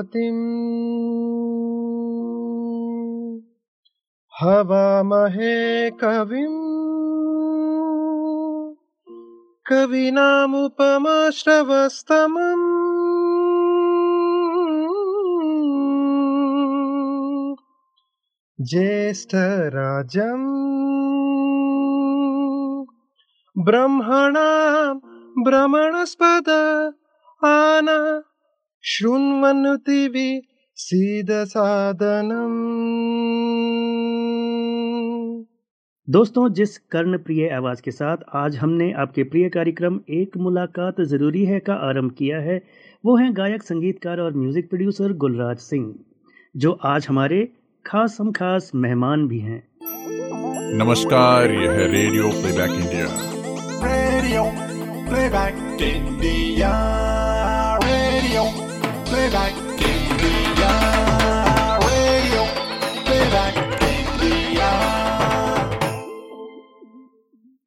गणपतिम् हवामहे कविम् कविनामुपमाश्रवस्तमम्। ज्येष्ठराजम्। ब्रह्मणां भ्रमणस्पद आना शृण्वन्नुतिवि सीदसादनम्। दोस्तों जिस कर्ण प्रिय आवाज़ के साथ आज हमने आपके प्रिय कार्यक्रम एक मुलाकात ज़रूरी है का आरंभ किया है वो हैं गायक संगीतकार और म्यूज़िक प्रोड्यूसर गुलराज सिंह जो आज हमारे खास हम खास मेहमान भी हैं। नमस्कार यह है radio playback India. Radio Playback India. Playback.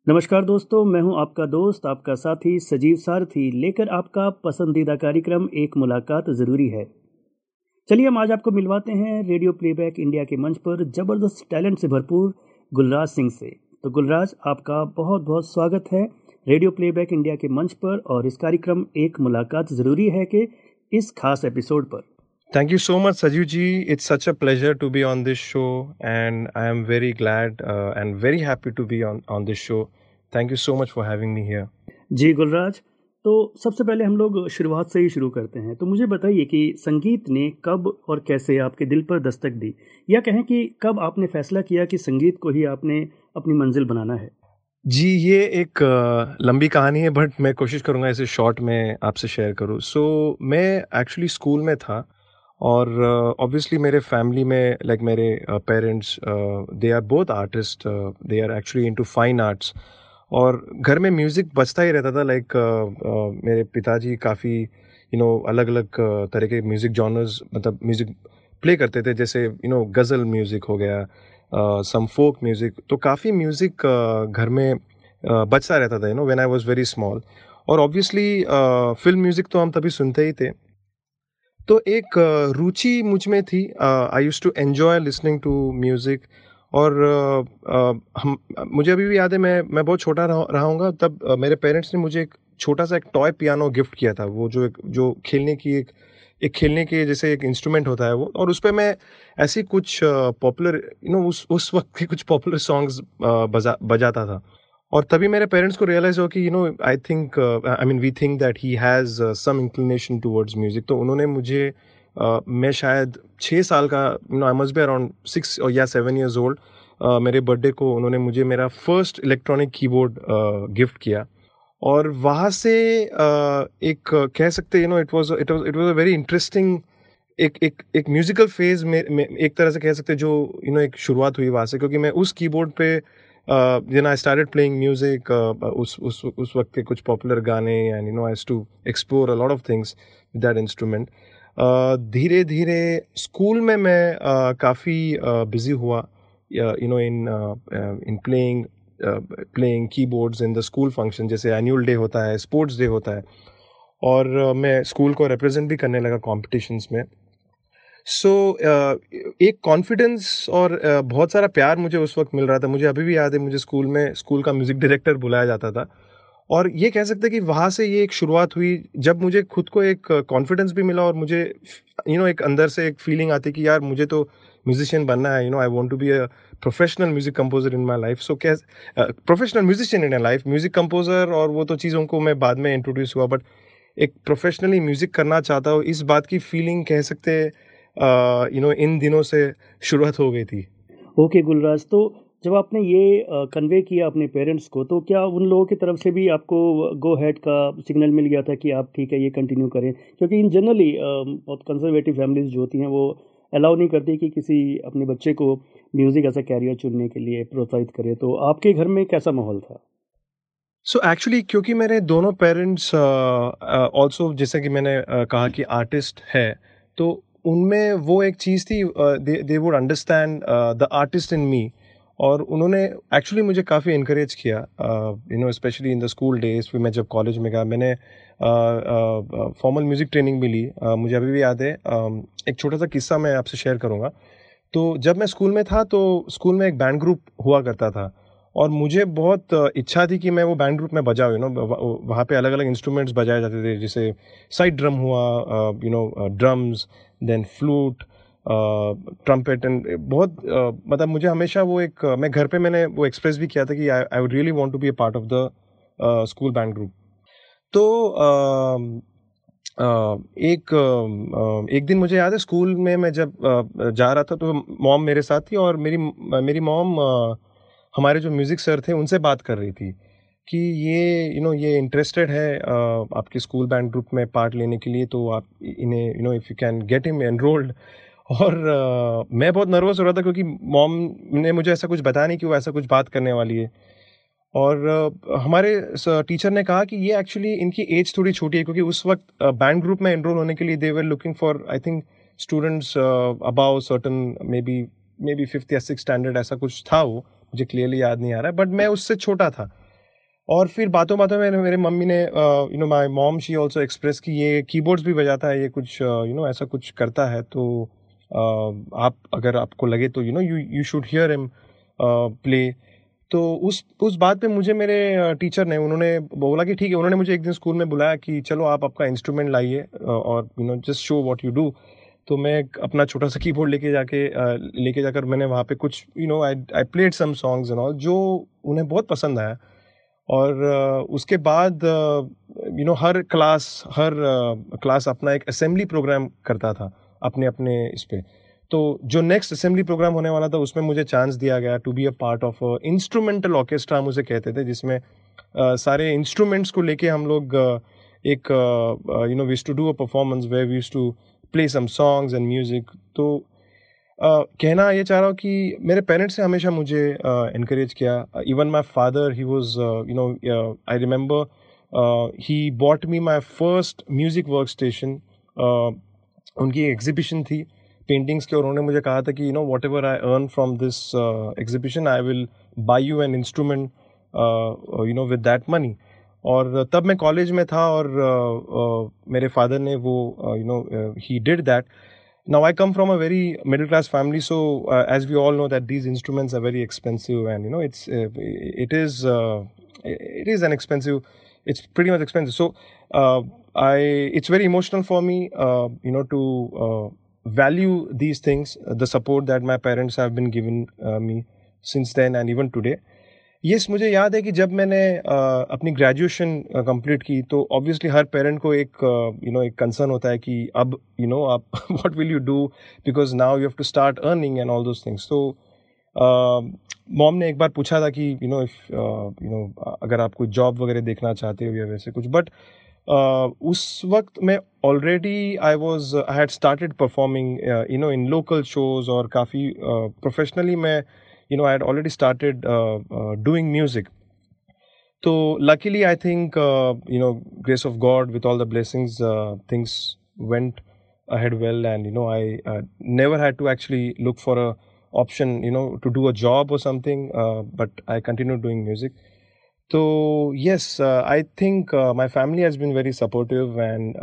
नमस्कार दोस्तों, मैं हूँ आपका दोस्त, आपका साथी सजीव सारथी। लेकर आपका पसंदीदा कार्यक्रम एक मुलाकात ज़रूरी है। चलिए हम आज आपको मिलवाते हैं रेडियो प्लेबैक इंडिया के मंच पर ज़बरदस्त टैलेंट से भरपूर गुलराज सिंह से। तो गुलराज, आपका बहुत बहुत स्वागत है रेडियो प्लेबैक इंडिया के मंच पर और इस कार्यक्रम एक मुलाकात ज़रूरी है के इस खास एपिसोड पर। Thank you so much Sajeev ji it's such a pleasure to be on this show and I am very glad and very happy to be on on this show thank you so much for having me here ji Gulraj तो सबसे पहले हम लोग शुरुआत से ही शुरू करते हैं। तो मुझे बताइए कि संगीत ने कब और कैसे आपके दिल पर दस्तक दी? या कहें कि कब आपने फैसला किया कि संगीत को ही आपने अपनी मंजिल बनाना है? जी ये एक लंबी कहानी है बट मैं कोशिश करूँगा इसे शॉर्ट में आपसे शेयर करूँ। सो so, मैं एक्चुअली स्कूल में था और ऑब्वियसली uh, मेरे फैमिली में लाइक like मेरे parents they are both artist they are actually into fine arts और घर में म्यूज़िक बजता ही रहता था लाइक like, uh, uh, मेरे पिताजी काफ़ी यू नो अलग अलग तरह के म्यूज़िक जॉनर्स मतलब म्यूज़िक प्ले करते थे जैसे यू नो गज़ल म्यूज़िक हो गया सम फोक म्यूज़िक तो काफ़ी म्यूज़िक घर में बचता रहता था you know when I was very small और ऑब्वियसली फ़िल्म म्यूज़िक तो हम तभी सुनते ही थे। तो एक रुचि मुझमें थी। I use to enjoy listening to music और हम, मुझे अभी भी याद है, मैं मैं बहुत छोटा रहा हूँगा तब मेरे पेरेंट्स ने मुझे एक छोटा सा एक टॉय पियानो गिफ्ट किया था। वो जो एक, जो खेलने की एक एक खेलने के जैसे एक इंस्ट्रूमेंट होता है वो और उस पर मैं ऐसी कुछ पॉपुलर यू नो उस उस वक्त के कुछ पॉपुलर सॉन्ग्स बजा बजाता था। और तभी मेरे पेरेंट्स को रियलाइज़ हो कि you know I think I mean we think that he has some inclination towards music तो उन्होंने मुझे uh, मैं शायद छः साल का you know I must be around six या सेवन ईयर्स ओल्ड मेरे बर्थडे को उन्होंने मुझे मेरा फ़र्स्ट इलेक्ट्रॉनिक कीबोर्ड गिफ्ट किया। और वहाँ से uh, एक uh, कह सकते you know it was it was it was a very interesting एक एक एक म्यूजिकल फ़ेज़ में, एक तरह से कह सकते जो यू you नो एक शुरुआत हुई वहाँ से। क्योंकि मैं उस कीबोर्ड पे then I started playing music उस उस उस वक्त के कुछ पॉपुलर गाने and you know I to explore a lot of things that instrument धीरे धीरे स्कूल में मैं uh, काफ़ी बिज़ी हुआ you know in in playing playing keyboards in the school function जैसे एनुअल डे होता है स्पोर्ट्स डे होता है। और मैं स्कूल को रिप्रेजेंट भी करने लगा कॉम्पिटिशन्स में। सो so, एक कॉन्फिडेंस और बहुत सारा प्यार मुझे उस वक्त मिल रहा था। मुझे अभी भी याद है मुझे स्कूल में स्कूल का म्यूज़िक डायरेक्टर बुलाया जाता था। और ये कह सकते हैं कि वहाँ से ये एक शुरुआत हुई जब मुझे खुद को एक कॉन्फिडेंस भी मिला और मुझे यू you नो know, एक अंदर से एक फीलिंग आती कि यार मुझे तो म्यूजिशियन बनना है you know I want to be a professional music composer in my life so cause professional musician in life music composer और वो तो चीज़ों को मैं बाद में इंट्रोड्यूस हुआ बट एक प्रोफेशनली म्यूज़िक करना चाहता हूँ इस बात की फीलिंग कह सकते यू नो इन दिनों से शुरुआत हो गई थी। ओके okay, गुलराज तो जब आपने ये कन्वे किया अपने पेरेंट्स को तो क्या उन लोगों की तरफ़ से भी आपको गो हेड का सिग्नल मिल गया था कि आप ठीक है ये कंटिन्यू करें? क्योंकि इन जनरली बहुत कंजर्वेटिव फैमिलीज़ जो होती हैं वो अलाउ नहीं करती कि किसी अपने बच्चे को म्यूज़िक एज अ कैरियर चुनने के लिए प्रोत्साहित करे। तो आपके घर में कैसा माहौल था? सो so एक्चुअली क्योंकि मेरे दोनों पेरेंट्स ऑल्सो जैसे कि मैंने uh, कहा कि आर्टिस्ट है तो उनमें वो एक चीज़ थी they would understand the artist in me और उन्होंने एक्चुअली मुझे काफ़ी इनक्रेज किया you know specially in the school days फिर मैं जब कॉलेज में गया मैंने फॉर्मल म्यूज़िक ट्रेनिंग भी ली मुझे अभी भी याद है। एक छोटा सा किस्सा मैं आपसे शेयर करूँगा। तो जब मैं स्कूल में था तो स्कूल में एक बैंड ग्रुप हुआ करता था और मुझे बहुत इच्छा थी कि मैं वो बैंड ग्रुप में बजाऊँ यू नो वहाँ पे अलग अलग इंस्ट्रूमेंट्स बजाए जाते थे जैसे साइड ड्रम हुआ you know drums then flute trumpet and बहुत uh, मतलब मुझे हमेशा वो एक मैं घर पे मैंने वो एक्सप्रेस भी किया था कि I would really want to be a part of the school band group तो uh, एक एक दिन मुझे याद है स्कूल में मैं जब जा रहा था तो मॉम मेरे साथ थी और मेरी मेरी मॉम हमारे जो म्यूज़िक सर थे उनसे बात कर रही थी कि ये यू नो ये इंटरेस्टेड है आपके स्कूल बैंड ग्रुप में पार्ट लेने के लिए तो आप इन्हें you know if you can get him enrolled और मैं बहुत नर्वस हो रहा था क्योंकि मॉम ने मुझे ऐसा कुछ बताया नहीं कि वो ऐसा कुछ बात करने वाली है। और हमारे टीचर ने कहा कि ये एक्चुअली इनकी एज थोड़ी छोटी है क्योंकि उस वक्त बैंड ग्रुप में एनरोल होने के लिए they were looking for I think students about certain maybe maybe fifth या सिक्स स्टैंडर्ड ऐसा कुछ था वो मुझे क्लियरली याद नहीं आ रहा है बट मैं उससे छोटा था। और फिर बातों बातों में मेरे मम्मी ने you know my mom she also express कि ये कीबोर्ड्स भी बजाता है ये कुछ you uh, know you know, ऐसा कुछ करता है तो uh, आप अगर आपको लगे तो you know you you should hear em play तो उस उस बात पे मुझे मेरे टीचर ने, उन्होंने बोला कि ठीक है, उन्होंने मुझे एक दिन स्कूल में बुलाया कि चलो आप आपका इंस्ट्रूमेंट लाइए और you know just show what you do तो मैं अपना छोटा सा कीबोर्ड लेके जाके लेके जाकर मैंने वहाँ पे कुछ you know I I played some songs and all जो उन्हें बहुत पसंद आया। और उसके बाद यू नो हर क्लास हर क्लास अपना एक असेंबली प्रोग्राम करता था अपने अपने इस पर तो जो नेक्स्ट असेंबली प्रोग्राम होने वाला था उसमें मुझे चांस दिया गया to be a part of instrumental orchestra हम उसे कहते थे जिसमें uh, सारे इंस्ट्रूमेंट्स को लेके हम लोग uh, एक you know was to do a performance we was to play some songs and music तो uh, कहना ये चाह रहा हूँ कि मेरे पेरेंट्स ने हमेशा मुझे इनक्रेज uh, किया। Even my father he was you know I remember he bought me my first music workstation उनकी एग्जीबिशन थी। पेंटिंग्स के और उन्होंने मुझे कहा था कि you know whatever I earn from this exhibition I will buy you an instrument you know with that money और तब मैं कॉलेज में था और uh, uh, मेरे फादर ने वो you know he did that now I come from a very middle class family so as we all know that these instruments are very expensive and you know it's it is it is an expensive it's pretty much expensive so I it's very emotional for me you know to value these things, uh, the support that my parents have been given uh, me since then and even today. Yes मुझे याद है कि जब मैंने uh, अपनी graduation complete uh, की तो obviously हर parent को एक यू uh, नो एक कंसर्न होता है कि अब यू नो आप what will you do because now you have to start earning and all those things तो मॉम ने एक बार पूछा था कि you know if you know अगर आप कोई जॉब वगैरह देखना चाहते हो या वैसे कुछ बट Uh, उस वक्त मैं already I was I had started performing you know in local shows और काफ़ी प्रोफेशनली uh, मैं you know I had already started doing music तो luckily I think you know grace of God with all the blessings things went ahead well and you know i uh, never had to actually look for a option you know to do a job or something uh, but i continued doing music तो yes I think my family has been very supportive and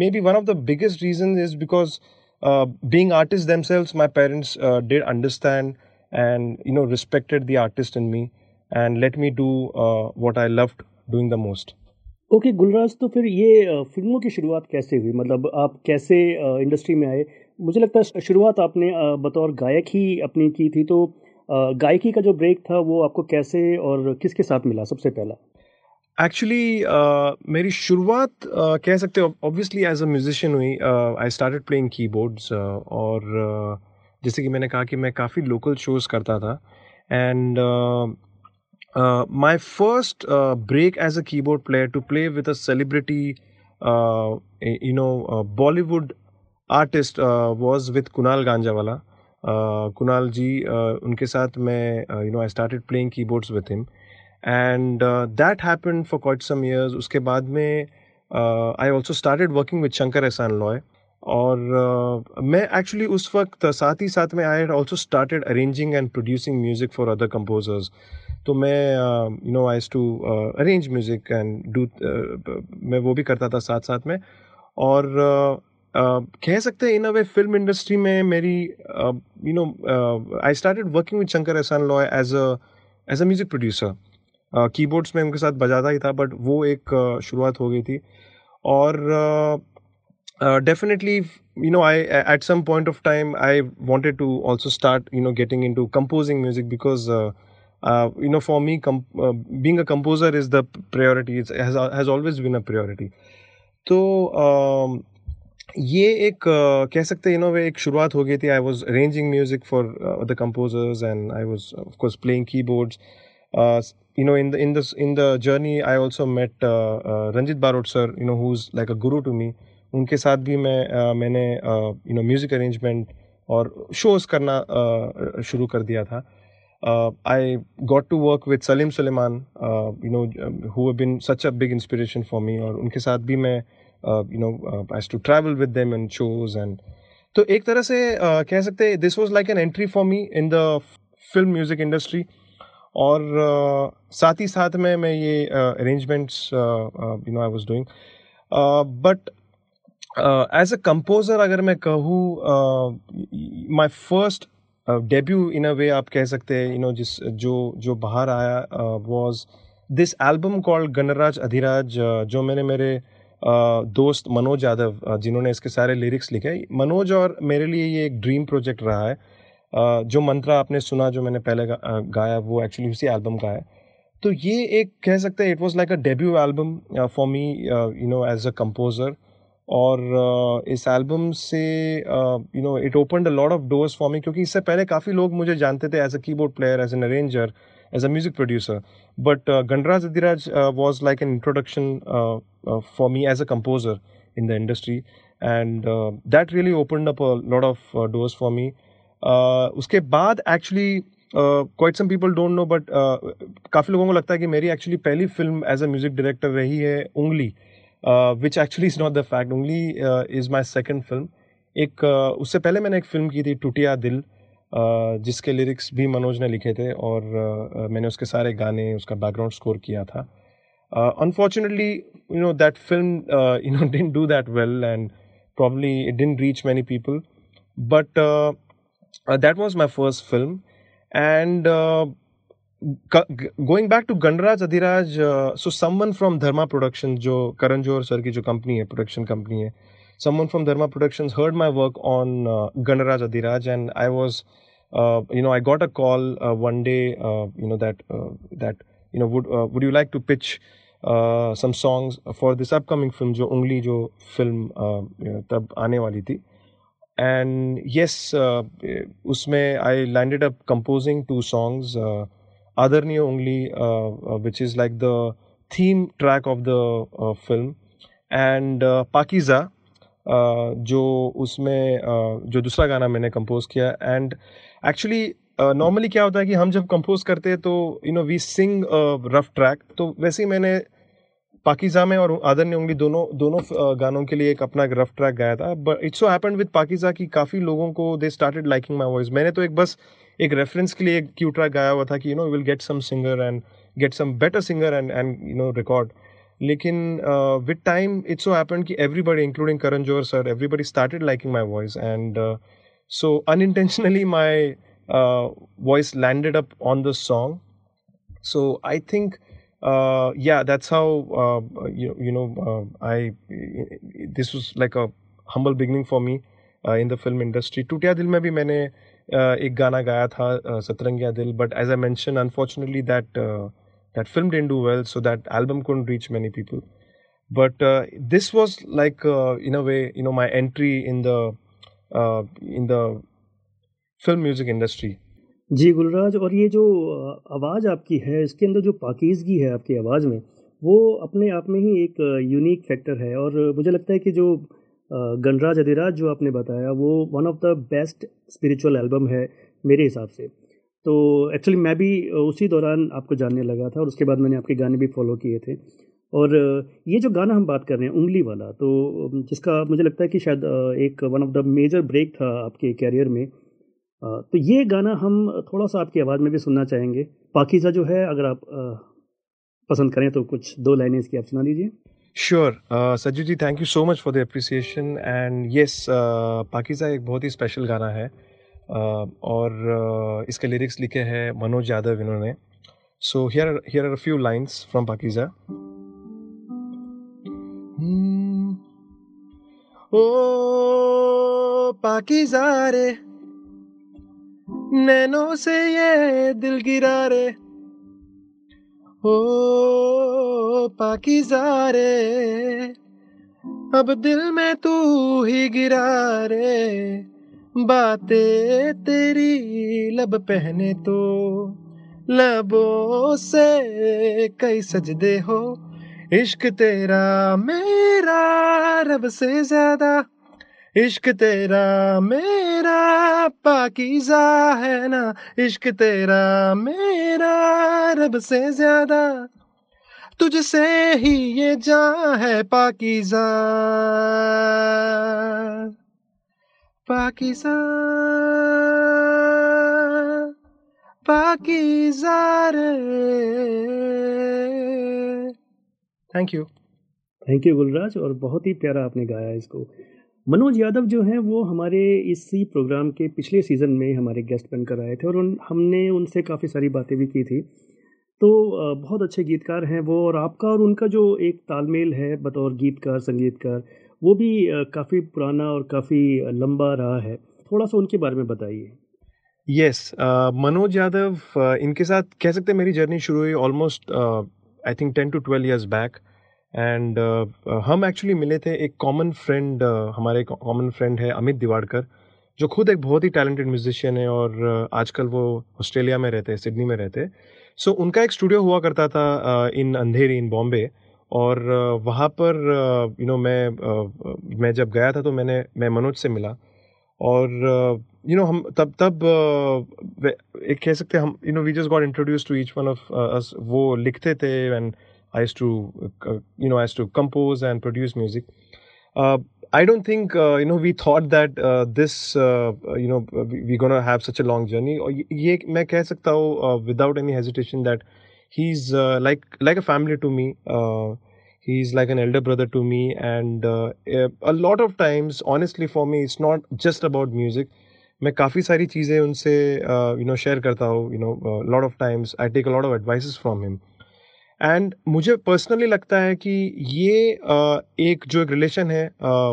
maybe one of the biggest reason is because being artist themselves my parents did understand and you know respected the artist in me and let me do what I love doing the most okay Gulraj तो फिर ये uh, फ़िल्मों की शुरुआत कैसे हुई? मतलब आप कैसे uh, इंडस्ट्री में आए? मुझे लगता है शुरुआत आपने uh, बतौर गायक ही अपनी की थी तो गायकी का जो ब्रेक था वो आपको कैसे और किसके साथ मिला सबसे पहला? एक्चुअली uh, मेरी शुरुआत uh, कह सकते हो ऑब्वियसली एज अ म्यूजिशियन हुई आई स्टार्टेड प्लेइंग कीबोर्ड्स और uh, जैसे कि मैंने कहा कि मैं काफ़ी लोकल शोज़ करता था and my first break as a keyboard player to play with a celebrity you know Bollywood artist was with Kunal Ganjawala Kunal ji उनके साथ मैं you know I started playing keyboards with him and that happened for quite some years उसके बाद में I also started working with Shankar Ehsaan Loy और मैं actually उस वक्त, साथ ही साथ में I had also started arranging and producing music for other composers तो मैं you know I to arrange music and do मैं वो भी करता था साथ साथ में. और कह सकते हैं इन अ वे फ़िल्म इंडस्ट्री में मेरी you know I start working with Shankar Ehsaan Loy as a as a music producer keyboards में उनके साथ बजाता ही था बट वो एक शुरुआत हो गई थी। और definitely you know I at some point of time I wanted to also start you know getting in to composing music because you know for me being a composer is the priority has always been a priority तो ये एक uh, कह सकते हैं no वे एक शुरुआत हो गई थी। I was arranging music for the composers and I was of course playing keyboards you know in the in this in the journey i also uh, uh, ranjit barot sir you know who's like a guru to me. उनके साथ भी मैं uh, मैंने you know music arrangement और shows करना uh, शुरू कर दिया था। I got to work with Salim Sulaiman you know who been such a big inspiration for me और उनके साथ भी मैं you know I to travel with them in shows and तो एक तरह से uh, कह सकते हैं this was like an entry for me in the film music industry और uh, साथ ही साथ में मैं ये arrangements you know I was doing but as a composer अगर मैं कहूँ my first debut in a way आप कह सकते हैं यू नो जिस जो जो बाहर आया was this album called Ganraj Adhiraj जो मैंने मेरे uh, दोस्त मनोज यादव जिन्होंने इसके सारे लिरिक्स लिखे मनोज और मेरे लिए ये एक ड्रीम प्रोजेक्ट रहा है। जो मंत्रा आपने सुना जो मैंने पहले गाया वो एक्चुअली उसी एल्बम का है। तो ये एक कह सकते हैं it was like a debut album for me you know as a composer और uh, इस एल्बम से you know it open a lot of doors for me क्योंकि इससे पहले काफ़ी लोग मुझे जानते थे as a keyboard player as an arranger as a music producer but Ganraj Adhiraj was like an introduction for me as a composer in the industry and that really open up lot of doors for me उसके बाद actually quite some people don't know but काफ़ी लोगों को लगता है कि मेरी actually पहली film as a music director रही है Ungli which actually is not the fact Ungli is my second film एक uh, उससे पहले मैंने एक फ़िल्म की थी टूटिया दिल uh, जिसके लिरिक्स भी मनोज ने लिखे थे और uh, मैंने उसके सारे गाने उसका बैकग्राउंड स्कोर किया था। unfortunately you know that film you know didn't do that well and probably it didn't reach many people but uh, uh, that was my first film and uh, going back to Ganraj Adhiraj, uh, so someone from Dharma Productions, जो करण Johar sir की जो company है production company है someone from Dharma Productions heard my work on uh, Ganraj Adhiraj and I was uh, you know I got a call uh, one day uh, you know that uh, that you know would uh, would you like to pitch uh, some songs for this upcoming film जो उंगली जो film uh, you know, तब आने वाली थी and yes uh, उसमें I landed up composing two songs uh, Adarniya Ungli, uh, uh, which is like the theme track of the uh, film, and uh, Pakiza, uh, जो उसमें uh, जो दूसरा गाना मैंने कंपोज किया एंड एक्चुअली नॉर्मली क्या होता है कि हम जब कंपोज करते हैं तो you know we sing rough track तो वैसे ही मैंने पाकिजा में और आदरनी उंगली दोनों दोनों गानों के लिए एक अपना एक रफ ट्रैक गाया था but it's so happened with Pakeezah कि काफ़ी लोगों को they started liking my voice मैंने तो एक बस एक रेफरेंस के लिए एक क्यू ट्रैक गाया हुआ था कि you know will get some singer and get some better singer and and you know record लेकिन with time it's so happen कि everybody including Karan Johar sir everybody started liking my voice and so unintentionally my voice landed up on the song so i think uh, yeah that's how uh, you, you know uh, i this was like a humble beginning for me uh, in the film industry Tutiya Dil में भी मैंने uh, एक गाना गाया था uh, सतरंगिया दिल but as I mentioned unfortunately that uh, that film didn't do well so that album couldn't reach many people but uh, this was like uh, in a way you know my entry in the music industry ji Gulraj, और ये जो आवाज़ आपकी है, इसके अंदर जो पाकिजगी है आपकी आवाज़ में, वो अपने आप में ही एक यूनिक फैक्टर है। और मुझे लगता है कि जो गणराज अधिराज जो आपने बताया, वो one of the best spiritual album है मेरे हिसाब से। तो एक्चुअली मैं भी उसी दौरान आपको जानने लगा था, और उसके बाद मैंने आपके गाने भी फॉलो किए थे। और ये जो गाना हम बात कर रहे हैं, उंगली वाला तो जिसका मुझे लगता है कि शायद एक one of the major break था आपके कैरियर में तो ये गाना हम थोड़ा सा आपकी आवाज़ में भी सुनना चाहेंगे। पाकिज़ा जो है अगर आप पसंद करें तो कुछ दो लाइनें इसकी आप सुना दीजिए। Sure Sajju ji thank you so much for the appreciation and yes Pakeezah एक बहुत ही स्पेशल गाना है। uh, और uh, इसके लिरिक्स लिखे हैं मनोज यादव इन्होंने। So here here are few lines from Pakeezah. ओ पाकिज़ा रे नैनों से ये दिल गिरा रे। ओ पाकिज़ा रे अब दिल में तू ही गिरा रे। बातें तेरी लब पहने तो लबों से कई सजदे हो। इश्क तेरा मेरा, रब से ज़्यादा। इश्क तेरा मेरा पाकिजा है ना। इश्क तेरा मेरा रब से ज़्यादा। तुझसे ही ये जा है पाकिजा। पाकिजा। पाकिजा रे। Thank you thank you Gulraj और बहुत ही प्यारा आपने गाया इसको। मनोज यादव जो हैं, वो हमारे इसी प्रोग्राम के पिछले सीज़न में हमारे गेस्ट बनकर आए थे और उन, हमने उनसे काफ़ी सारी बातें भी की थी। तो बहुत अच्छे गीतकार हैं वो और आपका और उनका जो एक तालमेल है, बतौर गीतकार, संगीतकार, वो भी काफ़ी पुराना और काफ़ी लंबा रहा है। थोड़ा सा उनके बारे में बताइए। यस मनोज यादव इनके साथ कह सकते हैं मेरी जर्नी शुरू हुई almost I think ten to twelve years back and uh, uh, हम एक्चुअली मिले थे एक कॉमन फ्रेंड uh, हमारे कॉमन फ्रेंड है अमित दिवाड़कर जो खुद एक बहुत ही टैलेंटेड म्यूजिशियन है और uh, आजकल वो ऑस्ट्रेलिया में रहते हैं सिडनी में रहते हैं। सो so, उनका एक स्टूडियो हुआ करता था इन uh, अंधेरी इन बॉम्बे और वहाँ पर यू नो you know, मैं मैं जब गया था तो मैंने मैं मनोज से मिला और यू नो हम तब तब एक कह सकते हम you know we just got introduce to each one of वो लिखते थे and I used to, uh, you know, I used to compose and produce music. Uh, I don't think, uh, you know, we thought that uh, this, uh, you know, we're gonna have such a long journey. और ये मैं कह सकता हूँ without any hesitation that he's like like a family to me. he's like an elder brother to me, and a lot of times, honestly, for me, it's not just about music. मैं काफ़ी सारी चीज़ें उनसे you know share करता हूँ you know lot of times I take a lot of advices from him and मुझे personally लगता है कि ये एक जो एक रिलेशन है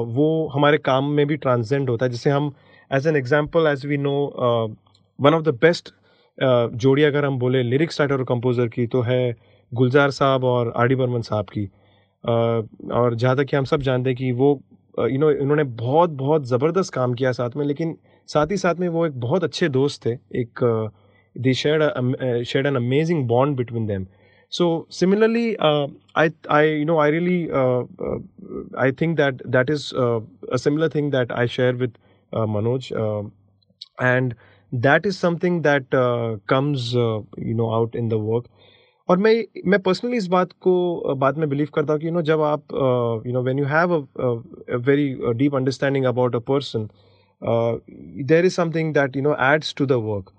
वो हमारे काम में भी ट्रांसजेंड होता है। जिसे हम as an example as we know one of the best जोड़ी अगर हम बोले लिरिक्स राइटर और कंपोजर की तो है गुलजार साहब और आर डी बर्मन साहब की। और जहाँ तक कि हम सब जानते हैं कि वो यू नो इन्होंने बहुत बहुत ज़बरदस्त काम किया साथ में, लेकिन साथ ही साथ में वो एक बहुत अच्छे दोस्त थे। एक they shed shed an amazing bond between them So similarly, uh, I, I, you know, I really, uh, uh, I think that that is uh, a similar thing that I share with uh, Manoj, uh, and that is something that comes, you know, out in the work. और मैं मैं personally इस बात को बात में believe करता हूँ कि यू नो जब आप you know when you have a very deep understanding about a person there is something that you know adds to the work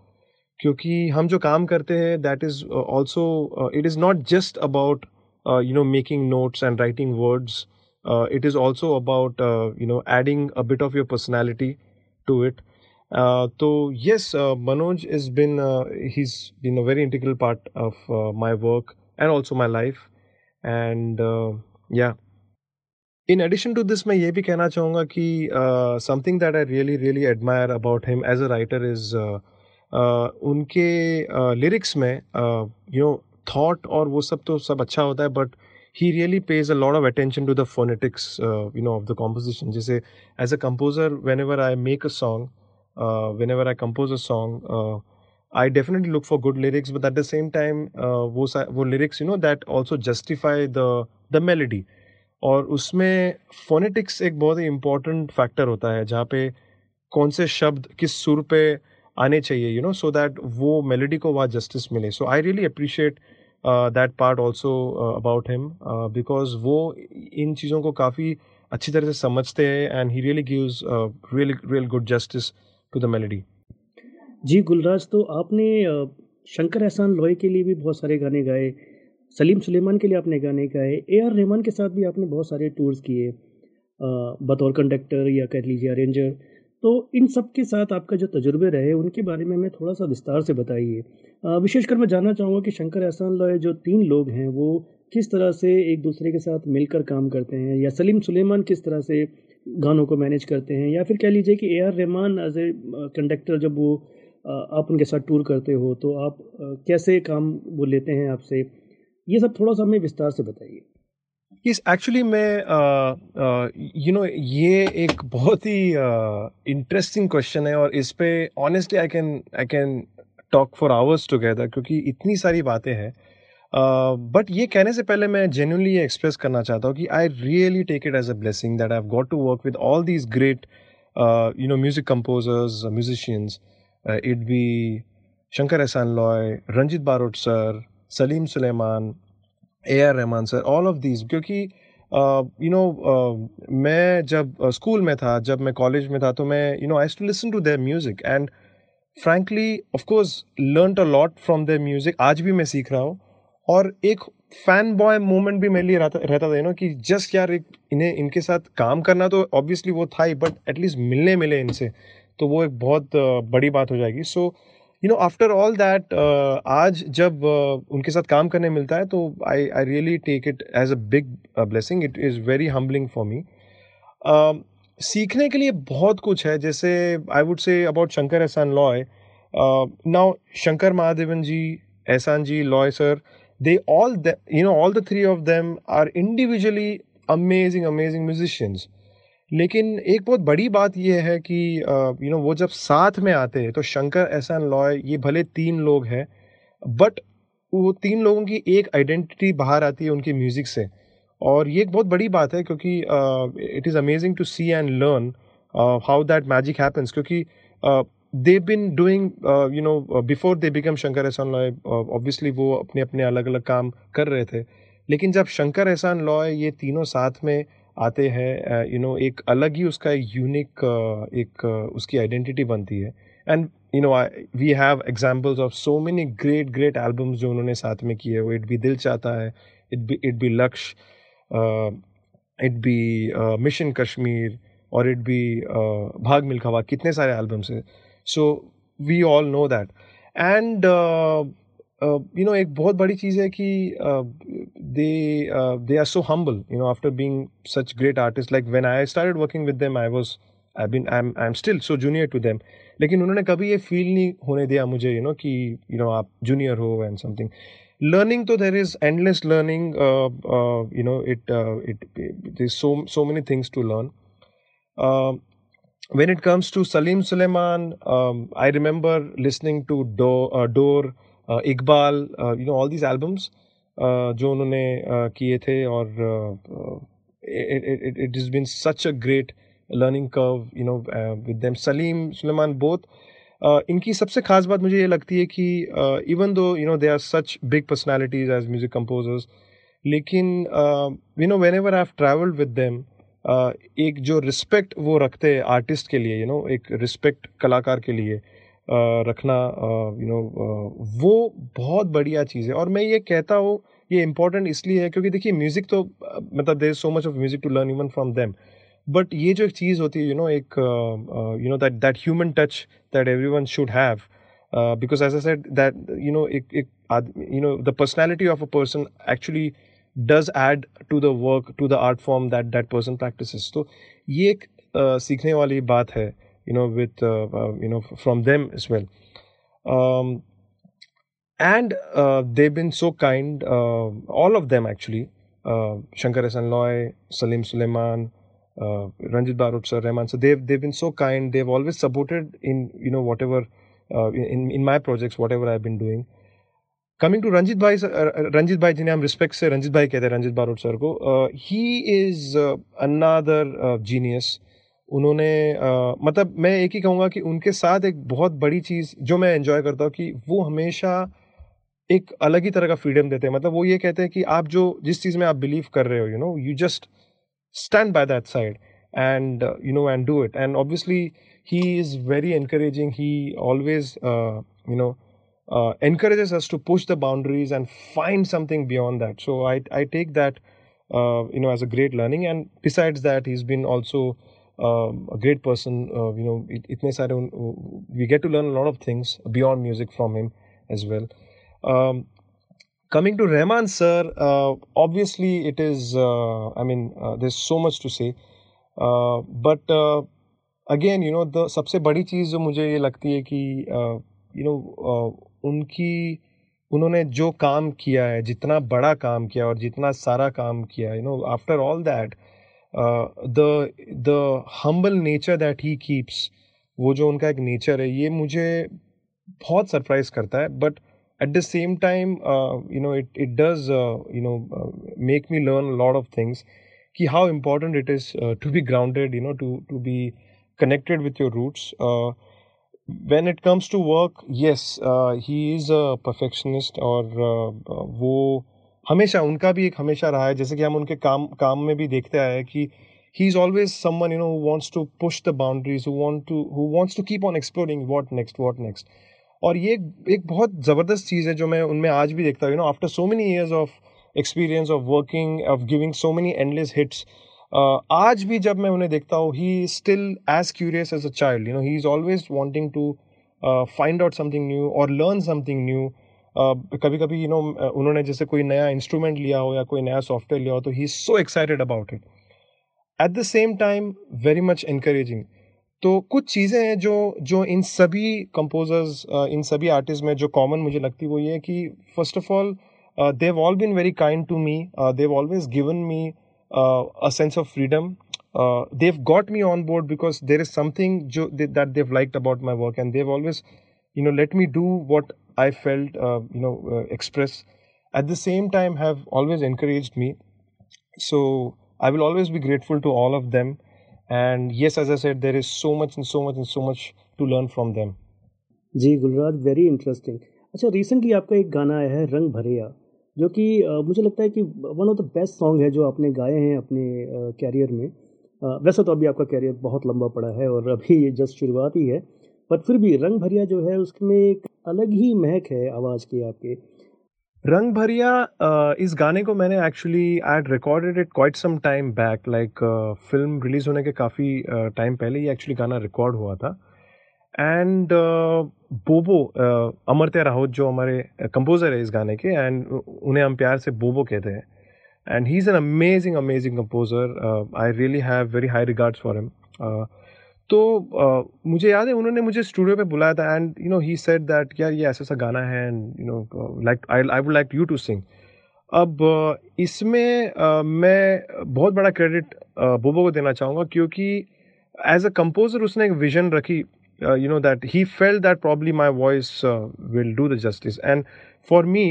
क्योंकि हम जो काम करते हैं that is also it is not just about you know making notes and writing words it is also about you know adding a bit of your personality to it तो yes Manoj is been he's been a very integral part of my work and also my life and yeah in addition to this मैं ये भी कहना चाहूँगा कि something that I really really admire about him as a writer is उनके lyrics में you know thought और वो सब तो सब अच्छा होता है but he really pays a lot of attention to the phonetics you know of the composition जैसे as a composer whenever I make a song whenever I compose a song I definitely look for good lyrics but at the same time वो वो lyrics you know that also justify the the melody और उसमें phonetics एक बहुत ही important factor होता है, जहाँ पे कौन से शब्द किस सुर पे आने चाहिए यू नो सो दैट वो मेलोडी को वहाँ जस्टिस मिले. So I really appreciate that part also about him because वो इन चीज़ों को काफ़ी अच्छी तरह से समझते हैं and he really gives really real good justice to the melody ji Gulraj तो आपने शंकर एहसान लॉय के लिए भी बहुत सारे गाने गाए, सलीम सुलेमान के लिए आपने गाने गाए ए आर रहमान के साथ भी आपने बहुत सारे टूर्स किए बतौर कंडक्टर या कह लीजिए अरेंजर तो इन सब के साथ आपका जो तजुर्बे रहे, उनके बारे में हमें थोड़ा सा विस्तार से बताइए। विशेषकर मैं जानना चाहूँगा कि शंकर एहसान लॉय जो तीन लोग हैं, वो किस तरह से एक दूसरे के साथ मिलकर काम करते हैं? या सलीम सुलेमान किस तरह से गानों को मैनेज करते हैं? या फिर कह लीजिए कि A R Rahman as a conductor जब वो आप उनके साथ टूर करते हो तो आप कैसे काम वो लेते हैं आपसे? ये सब थोड़ा सा हमें विस्तार से बताइए। यस एक्चुअली मैं यू नो ये एक बहुत ही इंटरेस्टिंग क्वेश्चन है और इस पे honestly I can I can talk for hours together क्योंकि इतनी सारी बातें हैं। बट ये कहने से पहले मैं जेन्यूनली ये एक्सप्रेस करना चाहता हूँ कि I really take it as a blessing that I have got to work with all these great you know music composers musicians it be Shankar Ehsaan Loy Ranjit Barot sir Salim Sulaiman A R Rahman sir all of these क्योंकि you know मैं जब school में था जब मैं college में था तो मैं you know I to listen to their music and frankly of course learn a lot from their music आज भी मैं सीख रहा हूँ और एक फ़ैन बॉय मोमेंट भी मेरे लिए रहता था यू नो कि जस्ट यार एक इन्हें इनके साथ काम करना तो ऑब्वियसली वो था ही बट एटलीस्ट मिलने मिले इनसे तो वो एक बहुत uh, बड़ी बात हो जाएगी। So you know after all that आज जब uh, उनके साथ काम करने मिलता है तो I I really take it as a big blessing it is very humbling for me सीखने के लिए बहुत कुछ है जैसे I would say about Shankar Ehsaan Loy. Now Shankar Mahadevan ji Ehsaan ji Loy sir all the, you know all the three of them are individually amazing amazing musicians. लेकिन एक बहुत बड़ी बात यह है कि यू नो वो जब साथ में आते हैं तो शंकर एहसान लॉय, ये भले तीन लोग हैं बट वो तीन लोगों की एक आइडेंटिटी बाहर आती है उनकी म्यूज़िक से। और ये एक बहुत बड़ी बात है क्योंकि it is amazing to see and learn how that magic happens क्योंकि they been doing you know before they become Shankar Ehsaan Loy obviously वो अपने अपने अलग अलग काम कर रहे थे। लेकिन जब शंकर एहसान लॉय ये तीनों साथ में आते हैं यू नो एक अलग ही उसका एक यूनिक एक उसकी आइडेंटिटी बनती है। And you know we have examples of so many great great albums जो उन्होंने साथ में किए वो इट भी Dil Chahta Hai it be it be Lakshya it be Mission Kashmir और इट बी भाग मिल्खा भाग, कितने सारे एल्बम्स हैं। So we all know that and you know एक बहुत बड़ी चीज़ है कि they they are so humble you know after being such great artist like when I started working with them I was I been I am I am still so junior to them लेकिन उन्होंने कभी ये feel नहीं होने दिया मुझे you you know know, कि you know आप जूनियर हो एंड समथिंग learning तो there is endless learning uh, uh, you know it uh, it there's so so many things to learn uh, when it comes to Salim Suleiman, um, I remember listening to Do, uh, Iqbal you know all these albums जो उन्होंने किए थे और it is been such a great learning curve you know with them Salim Sulaiman both इनकी सबसे खास बात मुझे ये लगती है कि even though you know they are such big personalities as music composers लेकिन you know whenever I have travelled with them एक जो रिस्पेक्ट वो रखते हैं आर्टिस्ट के लिए यू you नो know, एक रिस्पेक्ट कलाकार के लिए uh, रखना यू नो वो बहुत बढ़िया चीज़ है। और मैं ये कहता हूँ ये इम्पोर्टेंट इसलिए है क्योंकि देखिए म्यूज़िक तो मतलब there is so much of music to learn even from them but ये जो एक चीज़ होती है यू नो एक you know that that human touch that everyone should have because as I said that you know एक एक you know the personality of a person actually does add to the work to the art form that that person practices. तो ये एक uh, सीखने वाली बात है। you know with uh, uh, you know from them as well um, and uh, they've been so kind uh, all of them actually uh, Shankar Hasan Loy Salim Suleiman uh, Ranjit Barut sir Rahman so they've they've been so kind they've always supported in you know whatever uh, in in my projects whatever I've been doing coming to Ranjit bhai Ranjit bhai जिन्हें हम respect से रंजित भाई कहते हैं Ranjit Barot sir को he is another genius उन्होंने आ, मतलब मैं एक ही कहूँगा कि उनके साथ एक बहुत बड़ी चीज़ जो मैं इन्जॉय करता हूँ कि वो हमेशा एक अलग ही तरह का फ्रीडम देते हैं। मतलब वो ये कहते हैं कि आप जो जिस चीज़ में आप बिलीव कर रहे हो you know you just stand by that side and you know and do it and obviously he is very encouraging he always you know encourages us to push the boundaries and find something beyond that so I I take that you know as a great learning and decides that he's been also a great person uh, you know it, itne sare un- we get to learn a lot of things beyond music from him as well um, coming to Rahman sir, uh, obviously it is. Uh, I mean, uh, there's so much to say, uh, but uh, again, you know, the सबसे बड़ी चीज़ जो मुझे ये लगती है कि you no उनकी उन्होंने जो काम किया है जितना बड़ा काम किया और जितना सारा काम किया you know after all that the the humble nature that he keeps, वो जो उनका एक नेचर है, ये मुझे बहुत सरप्राइज़ करता है but at the same time you know it it does you know make me learn lot of things कि how important it is to be grounded you know to to be connected with your roots when it comes to work yes he is a perfectionist और वो हमेशा, उनका भी एक हमेशा रहा है। जैसे कि हम उनके काम काम में भी देखते आए हैं कि he is always someone, you know, who wants to push the boundaries who want to who wants to keep on exploring what next what next. और ये एक बहुत ज़बरदस्त चीज़ है जो मैं उनमें आज भी देखता हूँ। You know after so many years of experience of working of giving so many endless hits आज भी जब मैं उन्हें देखता हूँ he still as curious as a child you know he is always wanting to find out something new और learn something new कभी कभी यू नो उन्होंने जैसे कोई नया इंस्ट्रूमेंट लिया हो या कोई नया सॉफ्टवेयर लिया हो तो he is so excited about it at the same time very much encouraging. तो कुछ चीज़ें हैं जो जो इन सभी कंपोजर्स इन सभी आर्टिस्ट में जो कॉमन मुझे लगती वो ये है कि first of all they've all been very kind to me they've always given me a sense of freedom they've got me on board because there is something जो that they like about my work and they've always you know let me do what i felt uh, you know uh, express at the same time have always encouraged me so i will always be grateful to all of them and yes as i said there is so much and so much and so much to learn from them जी Gulraj very interesting अच्छा recently आपका एक गाना आया है रंग भरिया जो कि अ, मुझे लगता है कि one of the best song है जो आपने गाए हैं अपने कैरियर में अ, वैसे तो अभी आपका कैरियर बहुत लंबा पड़ा है और अभी ये जस्ट शुरुआत ही है पर फिर भी रंग भरिया जो है उसमें एक अलग ही महक है आवाज़ की आपके। रंग भरिया इस गाने को मैंने actually I had recorded it quite some time back like film release होने के काफ़ी टाइम पहले ये एक्चुअली गाना रिकॉर्ड हुआ था। एंड बोबो अमरत्या राहुत जो हमारे कंपोजर है इस गाने के एंड उन्हें हम प्यार से बोबो कहते हैं। And he is an amazing amazing composer I really have very high regards for him तो मुझे याद है उन्होंने मुझे स्टूडियो पे बुलाया था and you know he said that यार ये ऐसा ऐसा गाना है and you know like I I would like you to sing अब इसमें मैं बहुत बड़ा क्रेडिट बोबो को देना चाहूँगा क्योंकि एज अ कंपोजर उसने एक विजन रखी you know that he felt that probably my voice will do the justice and for me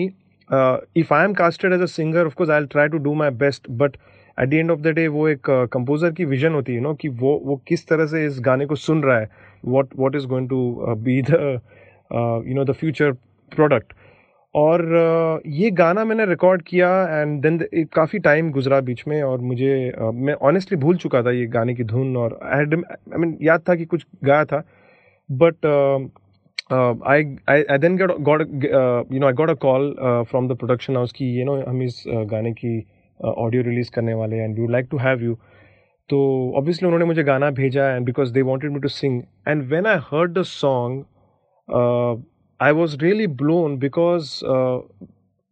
if I am casted as a singer of course I try to do my best but at the end of the day वो एक composer uh, की vision होती है no कि वो वो किस तरह से इस गाने को सुन रहा है what what is going to be the you know the future product और uh, ये गाना मैंने रिकॉर्ड किया एंड देन काफ़ी टाइम गुजरा बीच में और मुझे uh, मैं ऑनेस्टली भूल चुका था ये गाने की धुन और आई मीन याद था कि कुछ गाया था but I I then get got you know I got a call from the production house की यू नो हम इस uh, गाने की ऑडियो रिलीज़ करने वाले and we like to have you तो ऑब्वियसली उन्होंने मुझे गाना भेजा and because they wanted me to sing and when I heard the song I was really blown because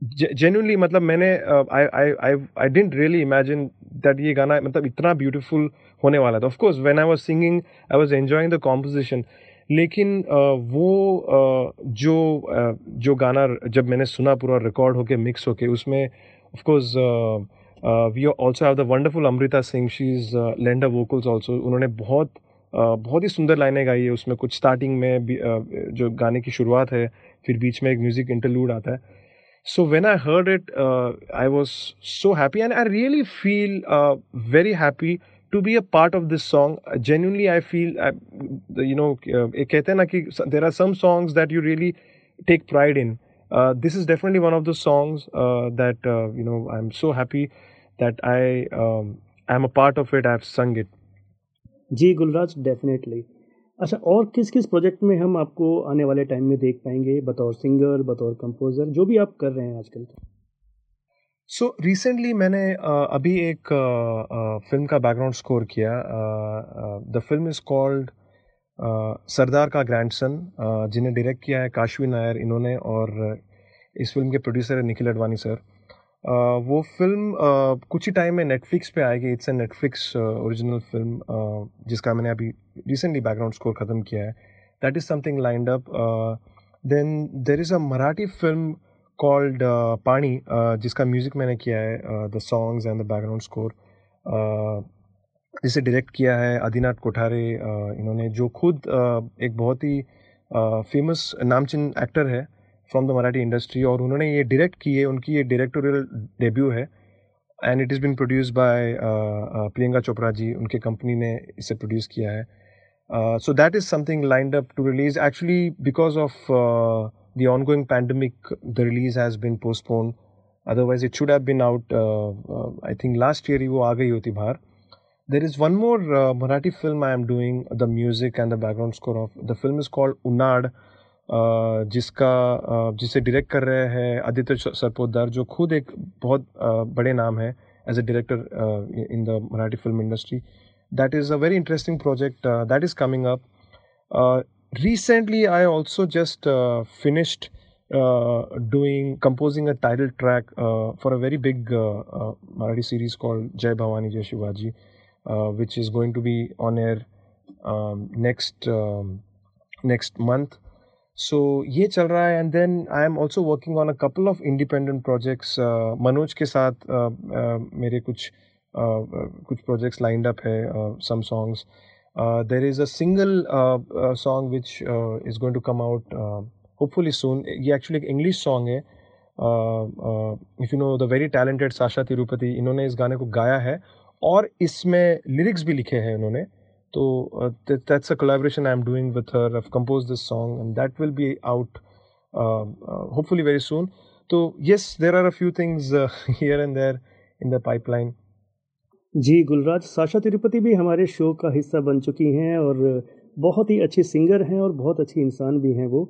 genuinely मतलब मैंने I didn't really imagine that ये गाना मतलब इतना ब्यूटीफुल होने वाला था. Of course when I was singing I was enjoying the composition लेकिन uh, वो uh, जो uh, जो गाना जब मैंने सुना पूरा रिकॉर्ड होके मिक्स होके उसमें of course uh, uh, we also have the wonderful Amrita Singh she's uh, lender vocals also उन्होंने बहुत uh, बहुत ही सुंदर लाइनें गाई है उसमें कुछ स्टार्टिंग में भी, uh, जो गाने की शुरुआत है फिर बीच में एक म्यूज़िक इंटरलूड आता है so when i heard it uh, i was so happy and i really feel uh, very happy to be a part of this song Uh, genuinely i feel uh, the- you know uh, एक कहते हैं ना कि there are some songs that you really take pride in uh, this is definitely one of the songs uh, that uh, you know I'm so happy that I um, am a part of it. I've sung it. जी Gulraj definitely अच्छा और किस किस project में हम आपको आने वाले टाइम में देख पाएँगे बतौर सिंगर बतौर कंपोजर जो भी आप कर रहे हैं आजकल सो so, रिसेंटली मैंने uh, अभी एक फ़िल्म का बैकग्राउंड स्कोर किया the film is called Sardar का ग्रैंडसन जिन्हें डायरेक्ट किया है काशवी नायर इन्होंने और इस फ़िल्म के प्रोड्यूसर है निखिल अडवाणी सर वो फ़िल्म कुछ ही टाइम में नेटफ्लिक्स पे आएगी। It's a Netflix original film जिसका मैंने अभी रिसेंटली बैकग्राउंड स्कोर ख़त्म किया है। That is something lined up then there is a Marathi film called Paani जिसका म्यूज़िक मैंने किया है the songs and the background score जिसे डायरेक्ट किया है आदिनाथ कोठारे इन्होंने, जो खुद एक बहुत ही फ़ेमस नामचिन एक्टर है। फ्रॉम द मराठी इंडस्ट्री और उन्होंने ये डायरेक्ट की है उनकी ये डायरेक्टोरियल डेब्यू है। And it is been produce by Priyanka Chopra ji उनके कंपनी ने इसे प्रोड्यूस किया है। So that is something lined up to release actually because of the ongoing pandemic the release has been postpone otherwise it should have been out I think last year ही वो आ गई होती बाहर। There is one more Marathi film I am doing the music and the background score of the film is called uh, जिसका जिसे direct कर रहे हैं आदित्य सरपोदार जो खुद एक बहुत बड़े नाम है as a director in the Marathi film industry that is a very interesting project that is coming up recently I also just finished doing composing a title track for a very big Marathi series called Jai Bhavani, Jai Shivaji which is going to be on air next next month so ये चल रहा है and then I am also working on a couple of independent projects Manoj के साथ uh, uh, मेरे कुछ uh, uh, कुछ projects lined up है some songs there is a single song which is going to come out hopefully soon ये actually एक English song है. If you know the very talented Sasha Tirupati इन्होंने इस गाने को गाया है और इसमें लिरिक्स भी लिखे हैं इन्होंने uh, तो that's a collaboration I am doing with her I compose this song and that will be out hopefully very soon तो yes there are a few things here and there in the pipeline ji, Gulraj, Sasha Tirupati भी हमारे show का हिस्सा बन चुकी हैं और बहुत ही अच्छी सिंगर हैं और बहुत अच्छी इंसान भी हैं वो।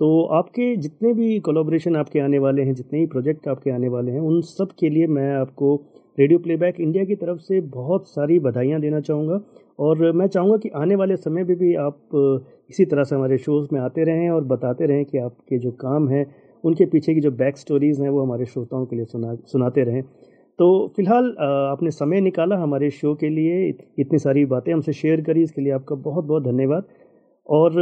तो आपके जितने भी कोलाब्रेशन आपके आने वाले हैं, जितने ही प्रोजेक्ट आपके आने वाले हैं, उन सब के लिए मैं आपको रेडियो प्लेबैक इंडिया की तरफ़ से बहुत सारी बधाइयाँ देना चाहूँगा। और मैं चाहूँगा कि आने वाले समय में भी आप इसी तरह से हमारे शोज़ में आते रहें और बताते रहें कि आपके जो काम हैं, उनके पीछे की जो बैक स्टोरीज़ हैं, वो हमारे श्रोताओं के लिए सुना, सुनाते रहें। तो फ़िलहाल आपने समय निकाला हमारे शो के लिए इतनी सारी बातें हमसे शेयर करी, इसके लिए आपका बहुत बहुत धन्यवाद। और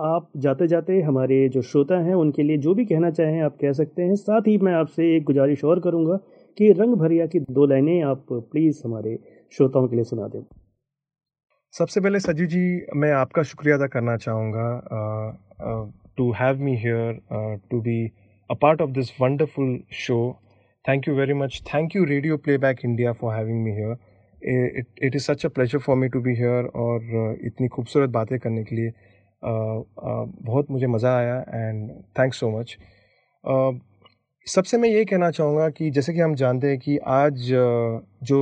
आप जाते जाते हमारे जो श्रोता हैं, उनके लिए जो भी कहना चाहें, आप कह सकते हैं। साथ ही मैं आपसे एक गुजारिश और करूँगा कि रंग भरिया की दो लाइनें आप प्लीज़ हमारे श्रोताओं के लिए सुना दें। सबसे पहले सजू जी मैं आपका शुक्रिया अदा करना चाहूँगा to have me here to be a part of this wonderful show thank you very much thank you radio playback India for having me here it is such a pleasure for me to be here और uh, इतनी खूबसूरत बातें करने के लिए uh, uh, बहुत मुझे मज़ा आया एंड थैंक्स सो मच सबसे मैं ये कहना चाहूँगा कि जैसे कि हम जानते हैं कि आज जो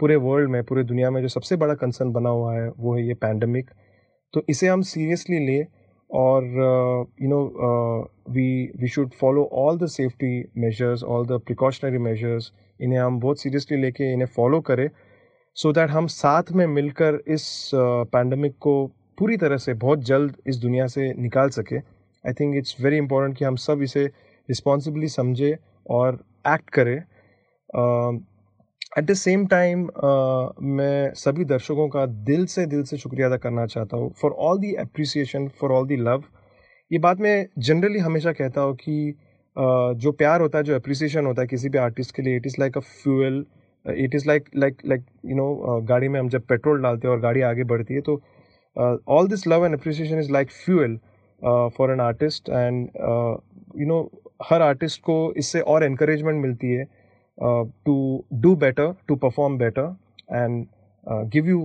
पूरे वर्ल्ड में पूरे दुनिया में जो सबसे बड़ा कंसर्न बना हुआ है वो है ये पैंडमिक तो इसे हम सीरियसली लें और you know we we should follow all the safety measures all the precautionary measures इन्हें हम बहुत सीरियसली लेके इन्हें फॉलो करें सो so दैट हम साथ में मिलकर इस पैंडमिक uh, को पूरी तरह से बहुत जल्द इस दुनिया से निकाल सके. I think it's very important कि हम सब इसे रिस्पॉन्सिबली समझे और एक्ट करे. एट द सेम टाइम मैं सभी दर्शकों का दिल से दिल से शुक्रिया अदा करना चाहता हूँ for all the appreciation for all the love ये बात मैं जनरली हमेशा कहता हूँ कि uh, जो प्यार होता है जो अप्रिसिएशन होता है किसी भी आर्टिस्ट के लिए it is like a fuel it is like like like you know गाड़ी में हम जब पेट्रोल डालते हैं और गाड़ी आगे बढ़ती है तो all this love and appreciation is like fuel for an artist and you know her artist को इससे और इनक्रेजमेंट मिलती है। To do better to perform better and give you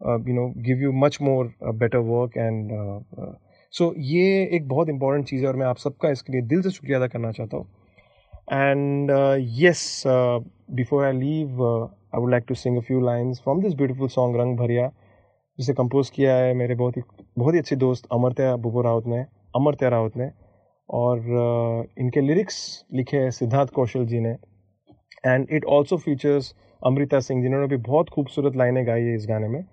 you know give you much more better work and so so, ये एक बहुत important चीज़ है और मैं आप सबका इसके लिए दिल से शुक्रिया अदा करना चाहता हूँ। And yes before I leave I would like to sing a few lines from this beautiful song Rang Bhariya जिसे कंपोज किया है मेरे बहुत ही बहुत ही अच्छे दोस्त अमरत्या बुबू राउत ने अमरत्या राउत ने और uh, इनके लिरिक्स लिखे हैं सिद्धार्थ कौशल जी ने। And it also features Amrita Singh जिन्होंने भी बहुत खूबसूरत लाइनें गाई है इस गाने में।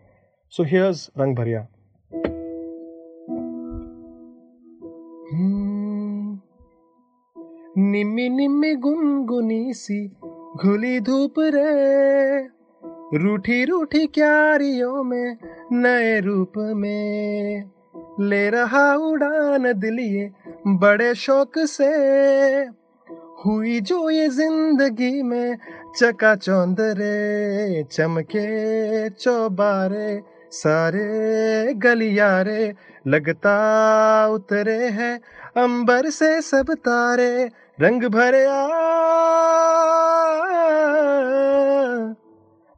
सो हियर्स रंग भरिया निम्मी निम्मी गुनगुनी सी घुली धूप रे, रूठी रूठी क्यारियों में नए रूप में। ले रहा उड़ान दिलिए बड़े शौक से। हुई जो ये ज़िंदगी में चका चौंदरे, चमके चौबारे, सारे गलियारे लगता उतरे हैं अंबर से सब तारे, रंग भरे आ।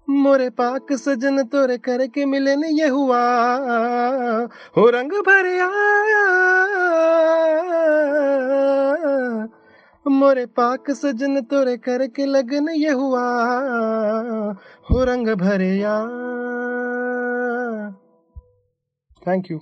मोरे पाक सजन तोरे करके मिलन ये हुआ, हो रंग भरे आ। मोरे पाक सजन तोरे करके लगन ये हुआ हो रंग भरे या थैंक यू